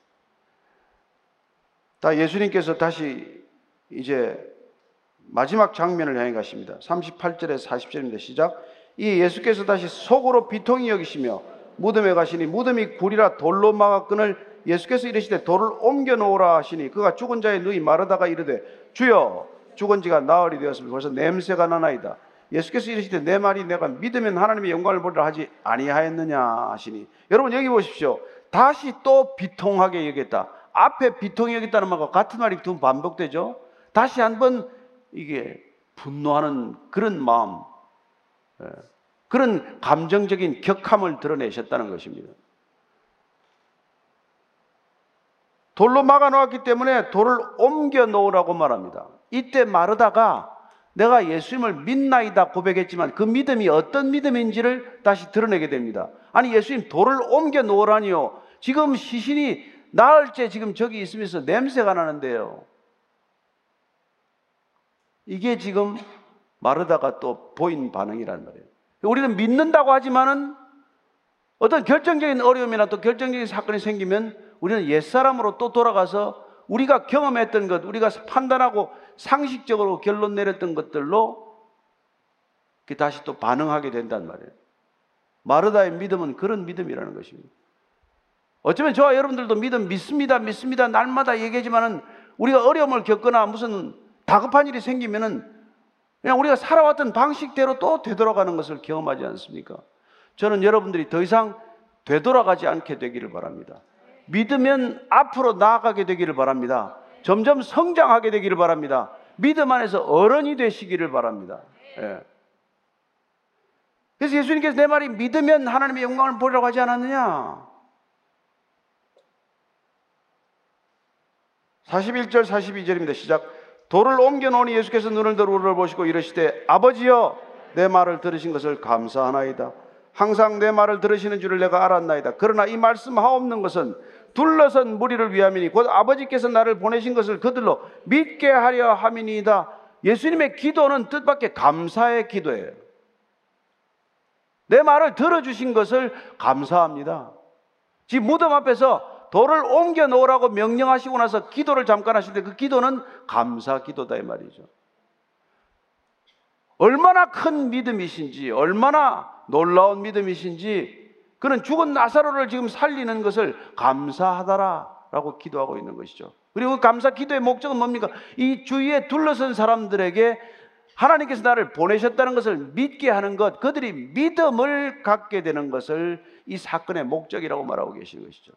다 예수님께서 다시 이제 마지막 장면을 향해 가십니다. 38절에 40절입니다. 시작. 이 예수께서 다시 속으로 비통이 여기시며 무덤에 가시니 무덤이 굴이라 돌로 막았끈을 예수께서 이르시되 돌을 옮겨 놓으라 하시니 그가 죽은 자의 누이 마르다가 이르되 주여 죽은 지가 나흘이 되었으면 벌써 냄새가 나나이다. 예수께서 이르시되 내 말이 내가 믿으면 하나님의 영광을 보리라 하지 아니하였느냐 하시니 여러분 여기 보십시오. 다시 또 비통하게 여겼다. 앞에 비통이 여겼다는 말과 같은 말이 두 번 반복되죠. 다시 한번 이게 분노하는 그런 마음, 예, 그런 감정적인 격함을 드러내셨다는 것입니다. 돌로 막아 놓았기 때문에 돌을 옮겨 놓으라고 말합니다. 이때 마르다가 내가 예수님을 믿나이다 고백했지만 그 믿음이 어떤 믿음인지를 다시 드러내게 됩니다. 아니 예수님 돌을 옮겨 놓으라니요. 지금 시신이 나흘째 지금 저기 있으면서 냄새가 나는데요. 이게 지금 마르다가 또 보인 반응이란 말이에요. 우리는 믿는다고 하지만은 어떤 결정적인 어려움이나 또 결정적인 사건이 생기면 우리는 옛사람으로 또 돌아가서 우리가 경험했던 것, 우리가 판단하고 상식적으로 결론 내렸던 것들로 다시 또 반응하게 된단 말이에요. 마르다의 믿음은 그런 믿음이라는 것입니다. 어쩌면 저와 여러분들도 믿음 믿습니다, 믿습니다. 날마다 얘기하지만은 우리가 어려움을 겪거나 무슨 다급한 일이 생기면은 그냥 우리가 살아왔던 방식대로 또 되돌아가는 것을 경험하지 않습니까? 저는 여러분들이 더 이상 되돌아가지 않게 되기를 바랍니다. 믿으면 앞으로 나아가게 되기를 바랍니다. 점점 성장하게 되기를 바랍니다. 믿음 안에서 어른이 되시기를 바랍니다. 예. 그래서 예수님께서 내 말이 믿으면 하나님의 영광을 보리라고 하지 않았느냐? 41절 42절입니다. 시작. 돌을 옮겨 놓으니 예수께서 눈을 들어 우리를 보시고 이르시되 아버지여 내 말을 들으신 것을 감사하나이다. 항상 내 말을 들으시는 줄을 내가 알았나이다. 그러나 이 말씀 하옵는 것은 둘러선 무리를 위함이니 곧 아버지께서 나를 보내신 것을 그들로 믿게 하려 함이니이다. 예수님의 기도는 뜻밖의 감사의 기도예요. 내 말을 들어주신 것을 감사합니다. 지금 무덤 앞에서 돌을 옮겨 놓으라고 명령하시고 나서 기도를 잠깐 하시는데 그 기도는 감사 기도다 이 말이죠. 얼마나 큰 믿음이신지, 얼마나 놀라운 믿음이신지, 그는 죽은 나사로를 지금 살리는 것을 감사하다라고 기도하고 있는 것이죠. 그리고 그 감사 기도의 목적은 뭡니까? 이 주위에 둘러선 사람들에게 하나님께서 나를 보내셨다는 것을 믿게 하는 것, 그들이 믿음을 갖게 되는 것을 이 사건의 목적이라고 말하고 계시는 것이죠.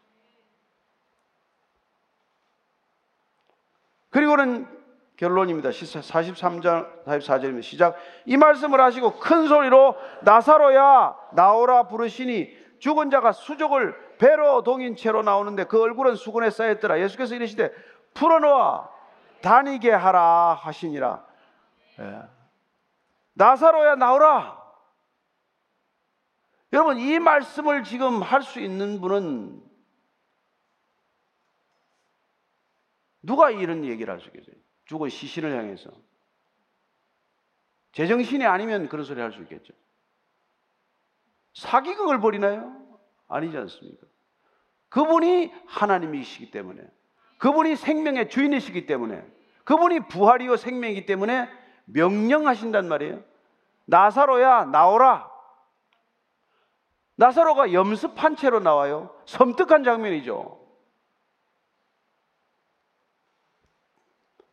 그리고는 결론입니다. 43장 44절입니다. 시작. 이 말씀을 하시고 큰 소리로 나사로야 나오라 부르시니 죽은 자가 수족을 배로 동인 채로 나오는데 그 얼굴은 수건에 쌓였더라. 예수께서 이르시되 풀어놓아 다니게 하라 하시니라. 예. 나사로야 나오라. 여러분 이 말씀을 지금 할 수 있는 분은 누가 이런 얘기를 할 수 있겠어요? 죽은 시신을 향해서. 제정신이 아니면 그런 소리 할 수 있겠죠. 사기극을 벌이나요? 아니지 않습니까? 그분이 하나님이시기 때문에, 그분이 생명의 주인이시기 때문에, 그분이 부활이요 생명이기 때문에 명령하신단 말이에요. 나사로야 나오라. 나사로가 염습한 채로 나와요. 섬뜩한 장면이죠.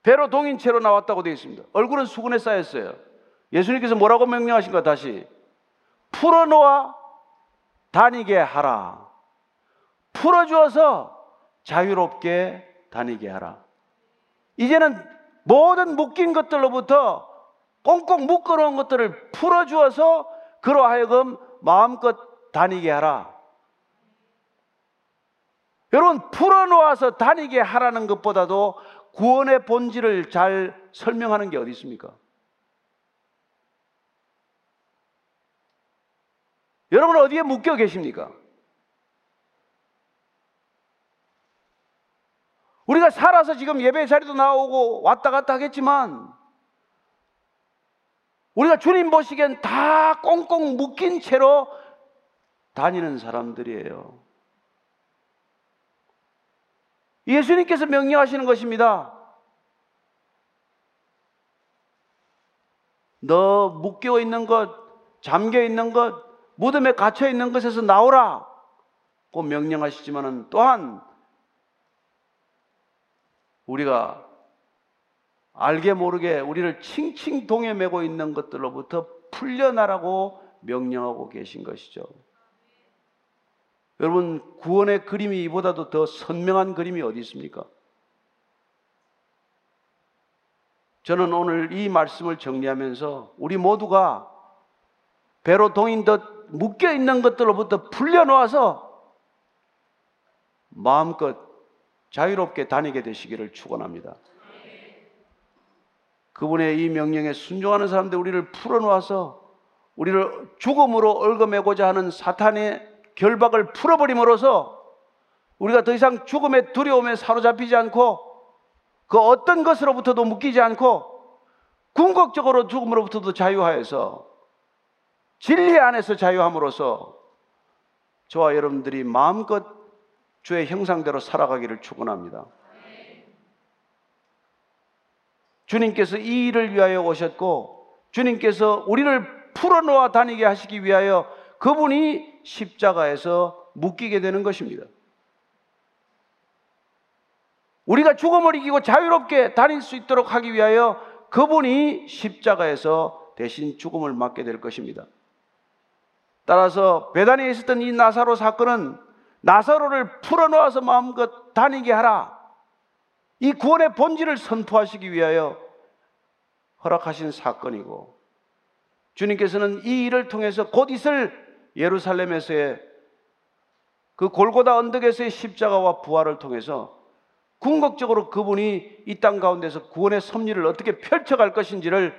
배로 동인 채로 나왔다고 되어 있습니다. 얼굴은 수건에 쌓였어요. 예수님께서 뭐라고 명령하신가 다시 풀어놓아 다니게 하라. 풀어주어서 자유롭게 다니게 하라. 이제는 모든 묶인 것들로부터 꽁꽁 묶어놓은 것들을 풀어주어서 그로 하여금 마음껏 다니게 하라. 여러분, 풀어놓아서 다니게 하라는 것보다도 구원의 본질을 잘 설명하는 게 어디 있습니까? 여러분 어디에 묶여 계십니까? 우리가 살아서 지금 예배 자리도 나오고 왔다 갔다 하겠지만 우리가 주님 보시기엔 다 꽁꽁 묶인 채로 다니는 사람들이에요. 예수님께서 명령하시는 것입니다. 너 묶여 있는 것, 잠겨 있는 것, 무덤에 갇혀 있는 것에서 나오라. 고 명령하시지만은 또한 우리가 알게 모르게 우리를 칭칭 동에 메고 있는 것들로부터 풀려나라고 명령하고 계신 것이죠. 여러분, 구원의 그림이 이보다도 더 선명한 그림이 어디 있습니까? 저는 오늘 이 말씀을 정리하면서 우리 모두가 배로 동인 듯 묶여 있는 것들로부터 풀려놓아서 마음껏 자유롭게 다니게 되시기를 축원합니다. 그분의 이 명령에 순종하는 사람들 우리를 풀어놓아서 우리를 죽음으로 얽어매고자 하는 사탄의 결박을 풀어버림으로써 우리가 더 이상 죽음의 두려움에 사로잡히지 않고 그 어떤 것으로부터도 묶이지 않고 궁극적으로 죽음으로부터도 자유하여서 진리 안에서 자유함으로써 저와 여러분들이 마음껏 주의 형상대로 살아가기를 축원합니다. 주님께서 이 일을 위하여 오셨고 주님께서 우리를 풀어놓아 다니게 하시기 위하여 그분이 십자가에서 묶이게 되는 것입니다. 우리가 죽음을 이기고 자유롭게 다닐 수 있도록 하기 위하여 그분이 십자가에서 대신 죽음을 맞게 될 것입니다. 따라서 배단에 있었던 이 나사로 사건은 나사로를 풀어놓아서 마음껏 다니게 하라. 이 구원의 본질을 선포하시기 위하여 허락하신 사건이고 주님께서는 이 일을 통해서 곧 있을 예루살렘에서의 그 골고다 언덕에서의 십자가와 부활을 통해서 궁극적으로 그분이 이 땅 가운데서 구원의 섭리를 어떻게 펼쳐갈 것인지를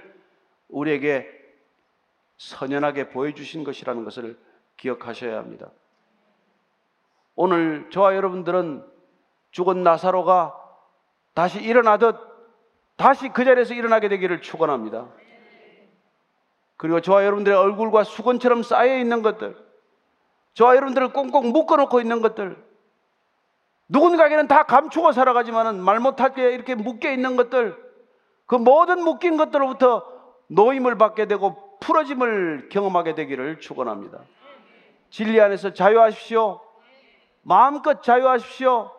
우리에게 선연하게 보여주신 것이라는 것을 기억하셔야 합니다. 오늘 저와 여러분들은 죽은 나사로가 다시 일어나듯 다시 그 자리에서 일어나게 되기를 축원합니다. 그리고 저와 여러분들의 얼굴과 수건처럼 쌓여 있는 것들, 저와 여러분들을 꽁꽁 묶어놓고 있는 것들, 누군가에게는 다 감추고 살아가지만은 말 못하게 이렇게 묶여 있는 것들, 그 모든 묶인 것들로부터 노임을 받게 되고 풀어짐을 경험하게 되기를 축원합니다. 진리 안에서 자유하십시오. 마음껏 자유하십시오.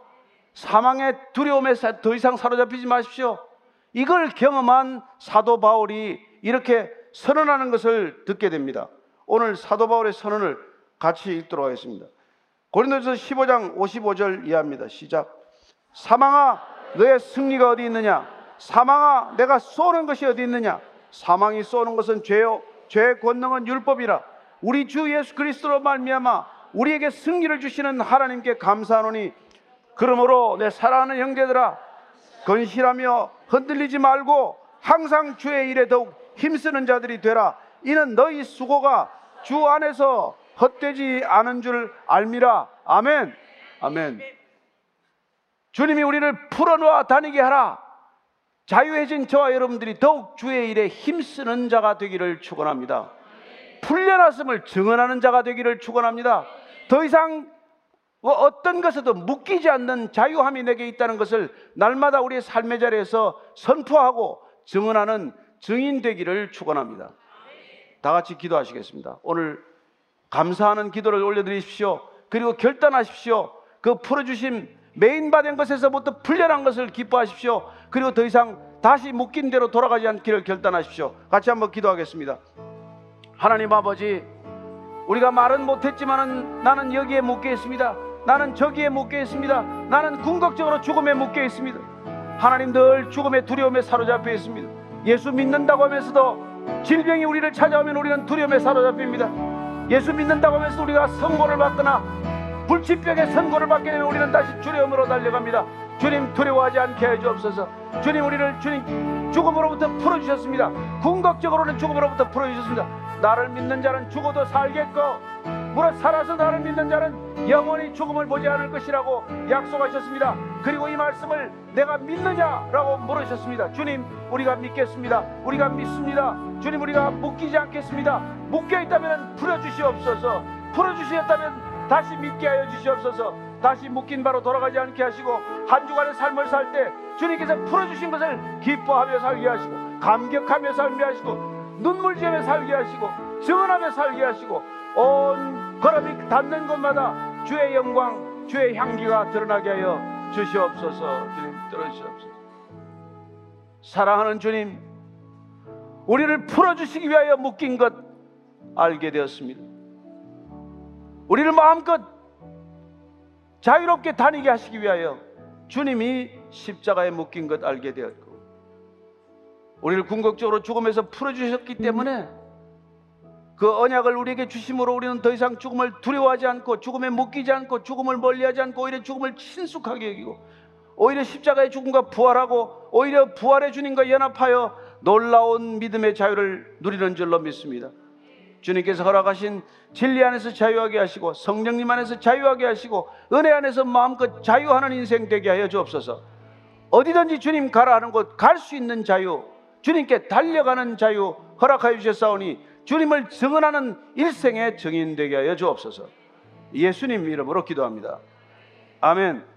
사망의 두려움에 더 이상 사로잡히지 마십시오. 이걸 경험한 사도 바울이 이렇게 선언하는 것을 듣게 됩니다. 오늘 사도 바울의 선언을 같이 읽도록 하겠습니다. 고린도서 15장 55절 이하입니다. 시작. 사망아 너의 승리가 어디 있느냐? 사망아 내가 쏘는 것이 어디 있느냐? 사망이 쏘는 것은 죄요 죄의 권능은 율법이라. 우리 주 예수 그리스도로 말미암아 우리에게 승리를 주시는 하나님께 감사하노니 그러므로 내 사랑하는 형제들아 건실하며 흔들리지 말고 항상 주의 일에 더욱 힘쓰는 자들이 되라. 이는 너희 수고가 주 안에서 헛되지 않은 줄 알미라. 아멘. 아멘. 주님이 우리를 풀어놓아 다니게 하라. 자유해진 저와 여러분들이 더욱 주의 일에 힘쓰는 자가 되기를 축원합니다. 풀려났음을 증언하는 자가 되기를 축원합니다. 더 이상 뭐 어떤 것에도 묶이지 않는 자유함이 내게 있다는 것을 날마다 우리의 삶의 자리에서 선포하고 증언하는 증인 되기를 축원합니다. 다 같이 기도하시겠습니다. 오늘 감사하는 기도를 올려드리십시오. 그리고 결단하십시오. 그 풀어주신 메인 받은 것에서부터 풀려난 것을 기뻐하십시오. 그리고 더 이상 다시 묶인 대로 돌아가지 않기를 결단하십시오. 같이 한번 기도하겠습니다. 하나님 아버지, 우리가 말은 못했지만은 나는 여기에 묶여 있습니다. 나는 저기에 묶여 있습니다. 나는 궁극적으로 죽음에 묶여 있습니다. 하나님 늘 죽음의 두려움에 사로잡혀 있습니다. 예수 믿는다고 하면서도 질병이 우리를 찾아오면 우리는 두려움에 사로잡힙니다. 예수 믿는다고 하면서 우리가 선고를 받거나 불치병의 선고를 받게 되면 우리는 다시 두려움으로 달려갑니다. 주님 두려워하지 않게 해 주옵소서. 주님 우리를 주님 죽음으로부터 풀어 주셨습니다. 궁극적으로는 죽음으로부터 풀어 주셨습니다. 나를 믿는 자는 죽어도 살겠고 무릇 살아서 나를 믿는 자는 영원히 죽음을 보지 않을 것이라고 약속하셨습니다. 그리고 이 말씀을 내가 믿느냐라고 물으셨습니다. 주님, 우리가 믿겠습니다. 우리가 믿습니다. 주님, 우리가 묶이지 않겠습니다. 묶여 있다면 풀어 주시옵소서. 풀어 주시었다면 다시 믿게 하여 주시옵소서. 다시 묶인 바로 돌아가지 않게 하시고 한 주간의 삶을 살 때 주님께서 풀어주신 것을 기뻐하며 살게 하시고 감격하며 살게 하시고 눈물 지으며 살게 하시고 증언하며 살게 하시고 온 걸음이 닿는 곳마다 주의 영광, 주의 향기가 드러나게 하여 주시옵소서. 주님 들어주시옵소서. 사랑하는 주님, 우리를 풀어주시기 위하여 묶인 것 알게 되었습니다. 우리를 마음껏 자유롭게 다니게 하시기 위하여 주님이 십자가에 묶인 것 알게 되었고, 우리를 궁극적으로 죽음에서 풀어주셨기 때문에 그 언약을 우리에게 주심으로 우리는 더 이상 죽음을 두려워하지 않고 죽음에 묶이지 않고 죽음을 멀리하지 않고 오히려 죽음을 친숙하게 여기고 오히려 십자가의 죽음과 부활하고 오히려 부활의 주님과 연합하여 놀라운 믿음의 자유를 누리는 줄로 믿습니다. 주님께서 허락하신 진리 안에서 자유하게 하시고 성령님 안에서 자유하게 하시고 은혜 안에서 마음껏 자유하는 인생 되게 하여 주옵소서. 어디든지 주님 가라 하는 곳 갈 수 있는 자유, 주님께 달려가는 자유 허락하여 주셨사오니 주님을 증언하는 일생의 증인 되게 하여 주옵소서. 예수님 이름으로 기도합니다. 아멘.